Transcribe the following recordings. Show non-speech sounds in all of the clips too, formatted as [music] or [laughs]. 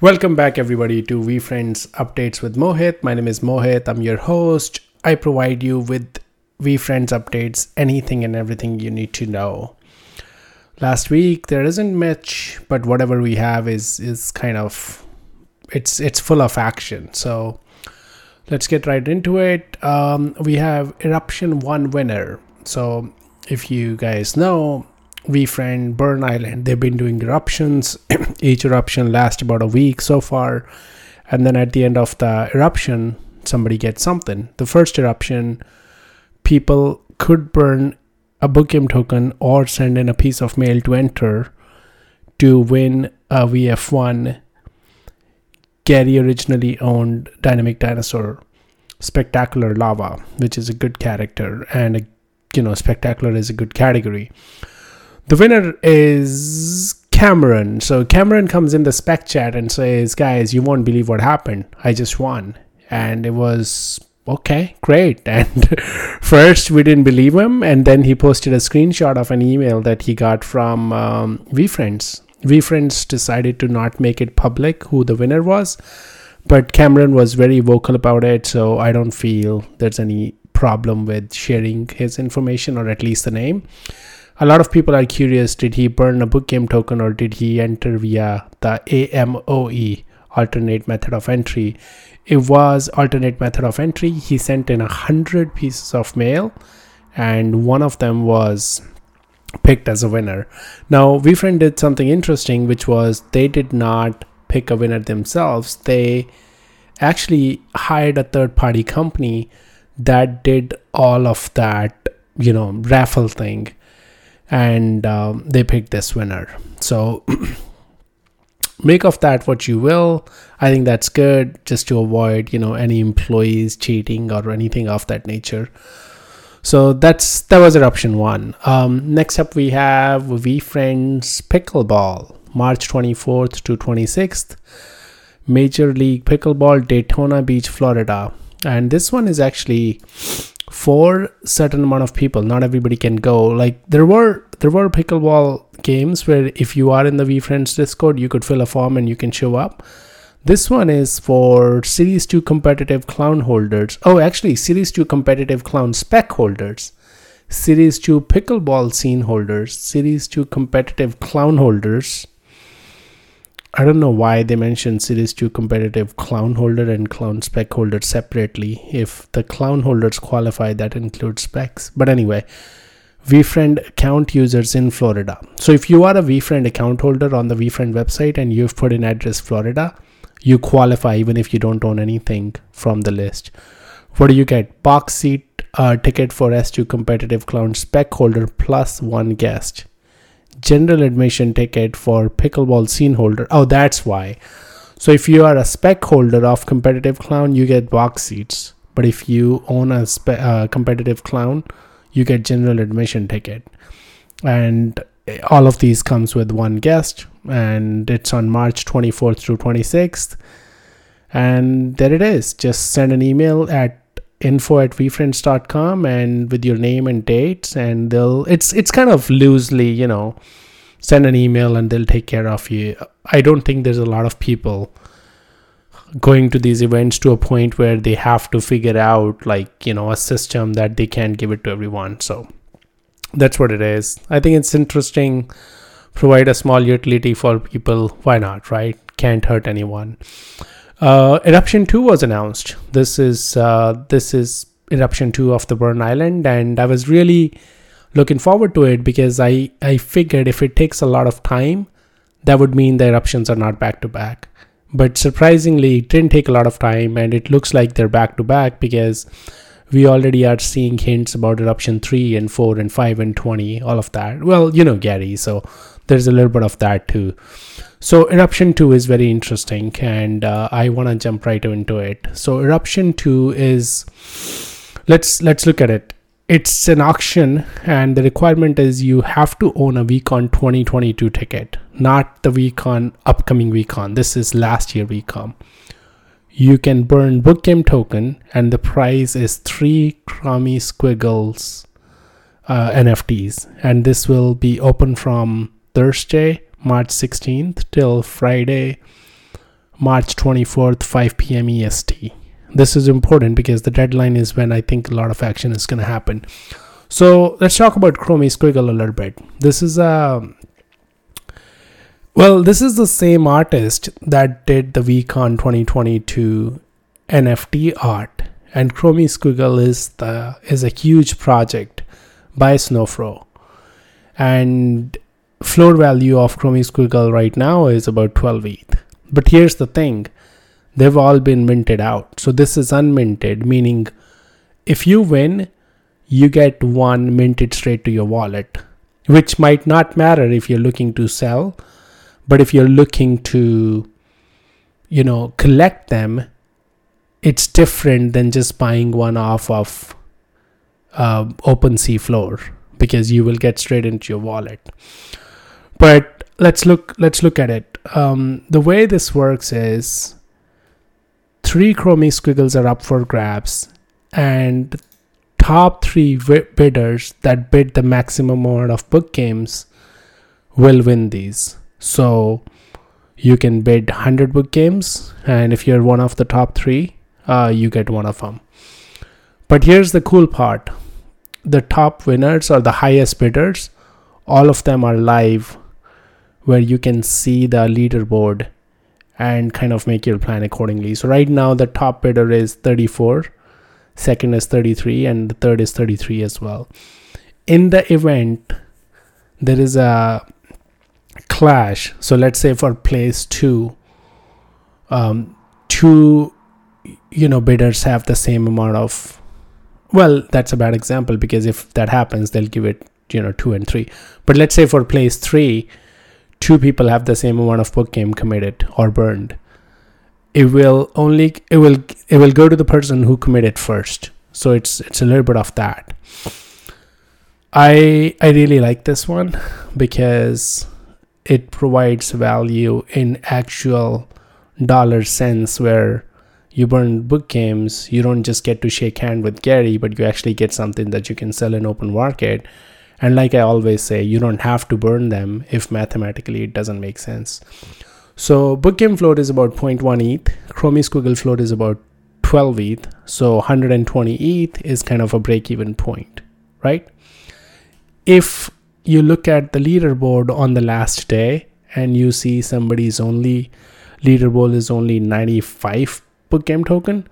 Welcome back, everybody, to VeeFriends Updates with Mohit. My name is Mohit. I'm your host. I provide you with VeeFriends updates, anything and everything you need to know. Last week there isn't much, but whatever we have is is kind of it's it's full of action. So let's get right into it. Um, we have Eruption One winner. So if you guys know, VeeFriend, Burn Island, they've been doing eruptions. [clears throat] Each eruption lasts about a week so far. And then at the end of the eruption, somebody gets something. The first eruption, people could burn a bookgame token or send in a piece of mail to enter to win a VF1 Gary originally owned Dynamic Dinosaur Spectacular Lava, which is a good character and a, you know Spectacular is a good category. The winner is Cameron. So Cameron comes in the spec chat and says, "Guys, you won't believe what happened. I just won." And it was okay, great. [laughs] And first we didn't believe him, and then he posted a screenshot of an email that he got from um, VeeFriends. VeeFriends decided to not make it public who the winner was, but Cameron was very vocal about it, so I don't feel there's any problem with sharing his information or at least the name a lot of people are curious did he burn a book game token or did he enter via the AMOE alternate method of entry? It was alternate method of entry. He sent in a hundred pieces of mail and one of them was picked as a winner. Now VeeFriend did something interesting which was they did not pick a winner themselves. They actually hired a third party company that did all of that you know raffle thing and um, they picked this winner. So [clears throat] make of that what you will. I think that's good just to avoid, you know, any employees cheating or anything of that nature. So that's that was our option one. Um, next up we have VeeFriends Pickleball, March 24th to 26th. Major League Pickleball, Daytona Beach, Florida. And this one is actually for certain amount of people. Not everybody can go. Like there were there were pickleball games where if you are in the VeeFriends discord you could fill a form and you can show up. This one is for series 2 competitive clown holders. Oh actually series 2 competitive clown spec holders. Series 2 pickleball scene holders. Series 2 competitive clown holders I don't know why they mentioned Series 2 competitive clown holder and clown spec holder separately. If the clown holders qualify, that includes specs. But anyway, VeeFriend account users in Florida. So if you are a VeeFriend account holder on the VeeFriend website and you've put in address Florida, you qualify even if you don't own anything from the list. What do you get? Box seat uh, ticket for S2 competitive clown spec holder plus one guest general admission ticket for pickleball scene holder. Oh, that's why. So if you are a spec holder of competitive clown, you get box seats. But if you own a spe- uh, competitive clown, you get general admission ticket. And all of these comes with one guest and it's on March 24th through 26th. And there it is. Just send an email at info at veefriends.com and with your name and dates and they'll it's it's kind of loosely you know send an email and they'll take care of you. I don't think there's a lot of people going to these events to a point where they have to figure out like you know a system that they can't give it to everyone. So that's what it is. I think it's interesting. Provide a small utility for people. Why not right? Can't hurt anyone uh, Eruption 2 was announced. This is uh, this is Eruption 2 of the Burn Island, and I was really looking forward to it because I I figured if it takes a lot of time, that would mean the eruptions are not back to back. But surprisingly, it didn't take a lot of time, and it looks like they're back to back because we already are seeing hints about eruption 3 and 4 and 5 and 20 all of that well you know gary so there's a little bit of that too. So eruption 2 is very interesting and uh, i want to jump right into it. So eruption 2 is let's let's look at it. It's an auction and the requirement is you have to own a VeeCon 2022 ticket not the VeeCon upcoming VeeCon this is last year VeeCon you can burn book game token and the price is three Chromie Squiggles uh, nfts and this will be open from thursday March 16th till Friday, March 24th, 5 p.m. EST. This is important because the deadline is when I think a lot of action is going to happen. So let's talk about Chromie Squiggle a little bit. This is a well, this is the same artist that did the VeeCon 2022 NFT art, and Chromie Squiggle is the is a huge project by Snowfro, and floor value of Chromie Squiggle right now is about 12 ETH. But here's the thing they've all been minted out. So this is unminted, meaning if you win, you get one minted straight to your wallet, which might not matter if you're looking to sell, but if you're looking to, you know, collect them, it's different than just buying one off of uh, OpenSea floor because you will get straight into your wallet. But let's look let's look at it. Um, the way this works is three Chromie squiggles are up for grabs, and top three bidders that bid the maximum amount of book games will win these. So you can bid 100 book games, and if you're one of the top three, uh, you get one of them. But here's the cool part the top winners or the highest bidders, all of them are live where you can see the leaderboard and kind of make your plan accordingly. So right now the top bidder is 34, second is 33 and the third is 33 as well. In the event there is a clash. So let's say for place 2 um, two you know bidders have the same amount of well that's a bad example because if that happens they'll give it you know 2 and 3 but let's say for place 3 two people have the same amount of book game committed or burned. It will only it will it will go to the person who committed first. So it's it's a little bit of that. I i really like this one because it provides value in actual dollar sense where you burn book games you don't just get to shake hand with gary but you actually get something that you can sell in open market and like I always say, you don't have to burn them if mathematically it doesn't make sense. So book game float is about 0.1 ETH. Chromie Squiggle float is about 12 ETH. So 120 ETH is kind of a break even point, right? If you look at the leaderboard on the last day and you see somebody's only leaderboard is only 95 book game token,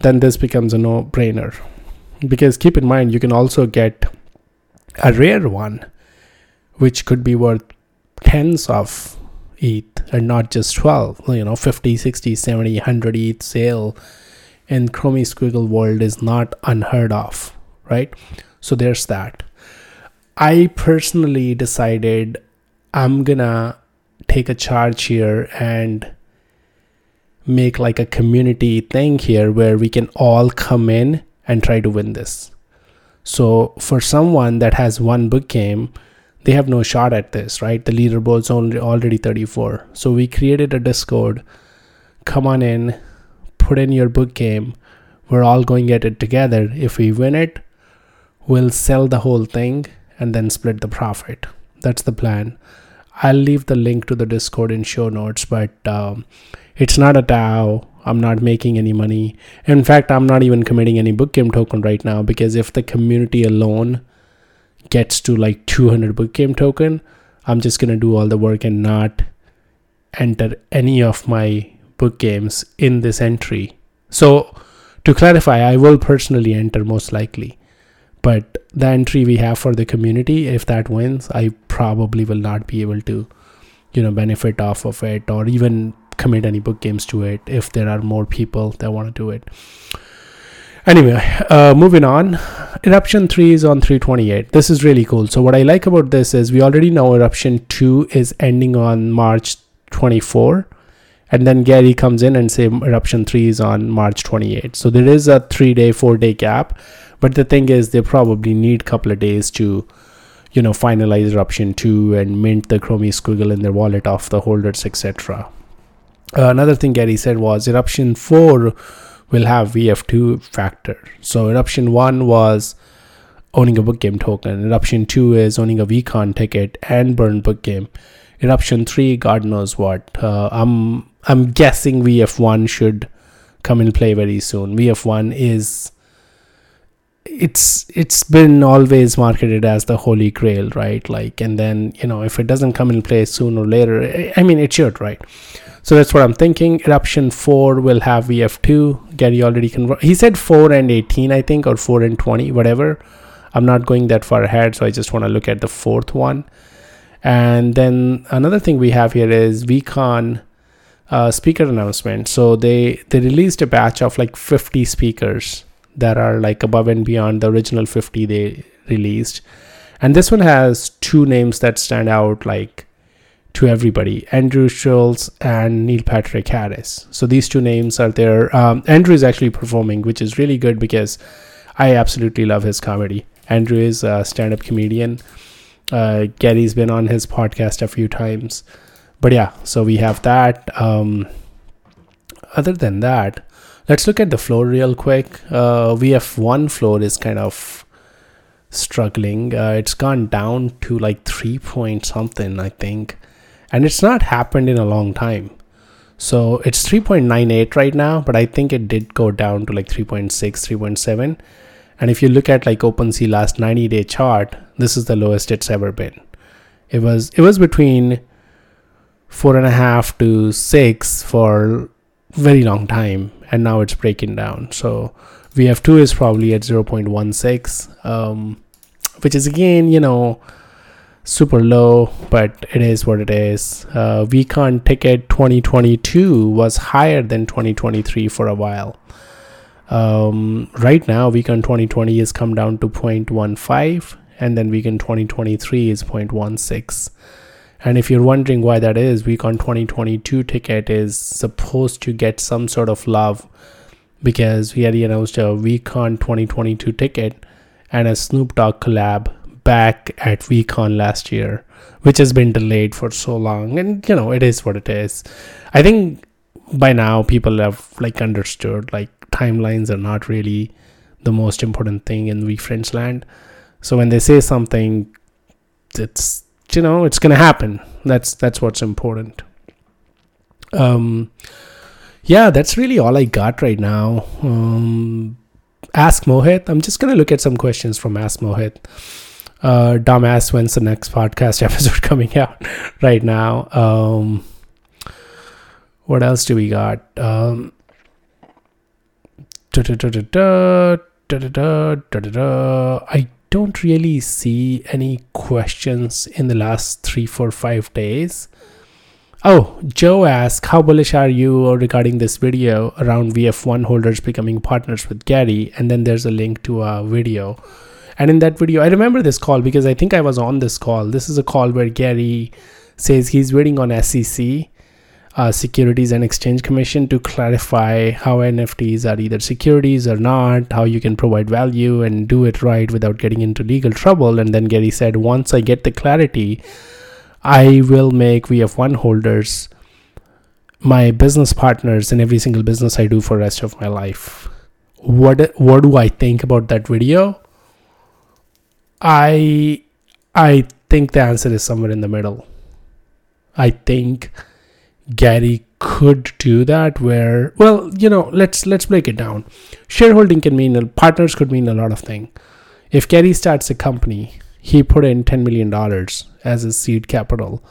then this becomes a no brainer. Because keep in mind, you can also get a rare one, which could be worth tens of ETH and not just 12, you know, 50, 60, 70, 100 ETH sale in Chromie Squiggle world is not unheard of, right? So there's that. I personally decided I'm gonna take a charge here and make like a community thing here where we can all come in and try to win this. So for someone that has one book game, they have no shot at this, right? The leaderboard's only already 34. So we created a Discord. Come on in, put in your book game. We're all going at it together. If we win it, we'll sell the whole thing and then split the profit. That's the plan. I'll leave the link to the Discord in show notes, but um, it's not a DAO. I'm not making any money. In fact, I'm not even committing any book game token right now because if the community alone gets to like 200 book game token, I'm just going to do all the work and not enter any of my book games in this entry. So, to clarify, I will personally enter most likely. But the entry we have for the community, if that wins, I probably will not be able to, you know, benefit off of it or even commit any book games to it if there are more people that want to do it. Anyway, uh, moving on. Eruption 3 is on 328. This is really cool. So, what I like about this is we already know Eruption 2 is ending on March 24. And then Gary comes in and say Eruption 3 is on March 28. So, there is a three day, four day gap. But the thing is, they probably need a couple of days to you know finalize eruption 2 and mint the chromie squiggle in their wallet off the holders etc uh, another thing Gary said was eruption 4 will have VF2 factor. So eruption 1 was owning a book game token. Eruption 2 is owning a VeeCon ticket and burn book game. Eruption 3, God knows what. Uh, I'm I'm guessing VF1 should come in play very soon. VF1 is it's it's been always marketed as the holy grail, right? Like, and then you know if it doesn't come in play soon or later, I mean it should, right? So that's what I'm thinking. Eruption 4 will have VF2. Gary already convert. He said 4 and 18, I think, or 4 and 20, whatever. I'm not going that far ahead, so I just want to look at the fourth one. And then another thing we have here is VeeCon uh, speaker announcement. So they they released a batch of like 50 speakers that are like above and beyond the original 50 they released. And this one has two names that stand out like to everybody Andrew Schulz and Neil Patrick Harris. So these two names are there. Um, Andrew is actually performing, which is really good because I absolutely love his comedy. Andrew is a stand up comedian. Uh, Gary's been on his podcast a few times. But yeah, so we have that. Um, other than that, let's look at the floor real quick. Uh, VF1 floor is kind of struggling. Uh, it's gone down to like three point something, I think, and it's not happened in a long time. So it's 3.98 right now, but I think it did go down to like 3.6, 3.7. And if you look at like OpenSea last 90 day chart, this is the lowest it's ever been. It was it was between four and a half to six for very long time, and now it's breaking down. So VF2 is probably at 0.16, um, which is again, you know, super low, but it is what it is. Uh, ticket 2022 was higher than 2023 for a while. Um, right now, VeeCon 2020 has come down to 0.15, and then VeeCon 2023 is 0.16. And if you're wondering why that is, VeeCon 2022 ticket is supposed to get some sort of love because we had announced a VeeCon 2022 ticket and a Snoop Dogg collab back at VeeCon last year, which has been delayed for so long. And you know, it is what it is. I think by now people have like understood like timelines are not really the most important thing in VeeFriends land. So when they say something, it's you know it's gonna happen. That's that's what's important. Um, yeah, that's really all I got right now. Um, Ask Mohit. I'm just gonna look at some questions from Ask Mohit. Uh, dumbass, when's the next podcast episode coming out? right now. Um, what else do we got? Um, I don't really see any questions in the last three, four, five days. Oh, Joe asked, How bullish are you regarding this video around VF1 holders becoming partners with Gary? And then there's a link to a video. And in that video, I remember this call because I think I was on this call. This is a call where Gary says he's waiting on SEC uh, Securities and Exchange Commission to clarify how NFTs are either securities or not, how you can provide value and do it right without getting into legal trouble. And then Gary said, once I get the clarity, I will make VF1 holders my business partners in every single business I do for the rest of my life. What what do I think about that video? I I think the answer is somewhere in the middle. I think Gary could do that where well you know let's let's break it down shareholding can mean partners could mean a lot of things if Gary starts a company he put in 10 million dollars as a seed capital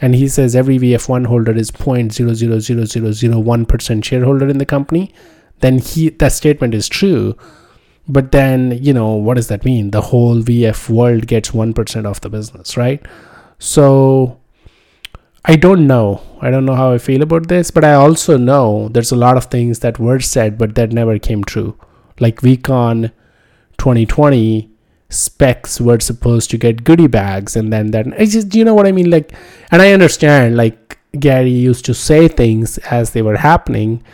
and he says every VF1 holder is 0.000001% shareholder in the company then he that statement is true but then you know what does that mean the whole VF world gets 1% of the business right so I don't know. I don't know how I feel about this, but I also know there's a lot of things that were said but that never came true. Like VeeCon 2020 specs were supposed to get goodie bags and then then I just you know what I mean like and I understand like Gary used to say things as they were happening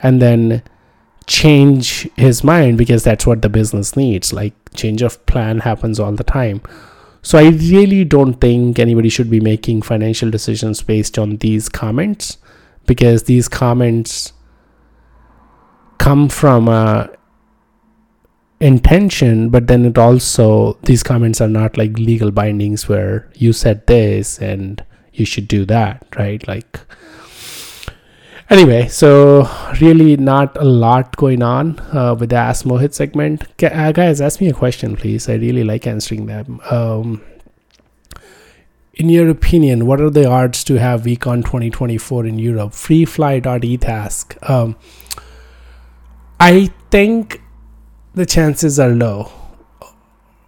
and then change his mind because that's what the business needs like change of plan happens all the time so I really don't think anybody should be making financial decisions based on these comments because these comments come from a intention but then it also these comments are not like legal bindings where you said this and you should do that, right? Like, anyway, so really not a lot going on uh, with the Ask Mohit segment. Uh, guys, ask me a question, please. I really like answering them. Um, in your opinion, what are the odds to have VeeCon 2024 in Europe? Freefly.etask. Um, I think the chances are low.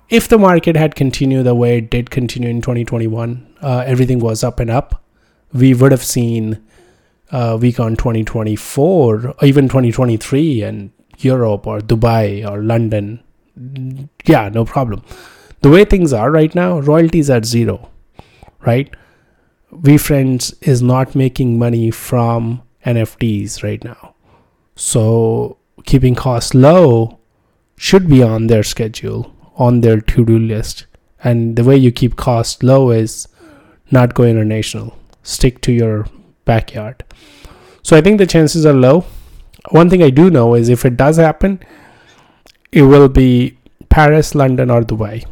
If the market had continued the way it did continue in 2021, uh, everything was up and up, we would have seen uh, on 2024 or even 2023 and Europe or Dubai or London. Yeah, no problem. The way things are right now, royalties at zero right? VeeFriends is not making money from NFTs right now. So keeping costs low should be on their schedule, on their to do list. And the way you keep costs low is not go international, stick to your backyard. So I think the chances are low. One thing I do know is if it does happen, it will be Paris, London, or Dubai.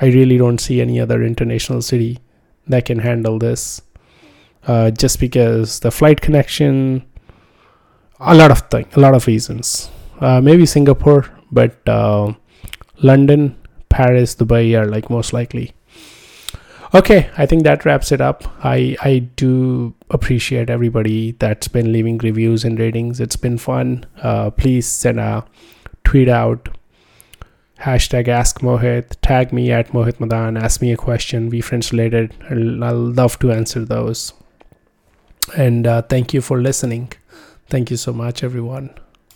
I really don't see any other international city that can handle this. Uh, just because the flight connection, a lot of things, a lot of reasons. Uh, maybe Singapore, but uh, London, Paris, Dubai are like most likely. Okay, I think that wraps it up. I I do appreciate everybody that's been leaving reviews and ratings. It's been fun. Uh, please send a tweet out hashtag ask Mohit, tag me at Mohit Madaan, ask me a question, VeeFriends related. I'll, I'll love to answer those. And uh, thank you for listening. Thank you so much, everyone.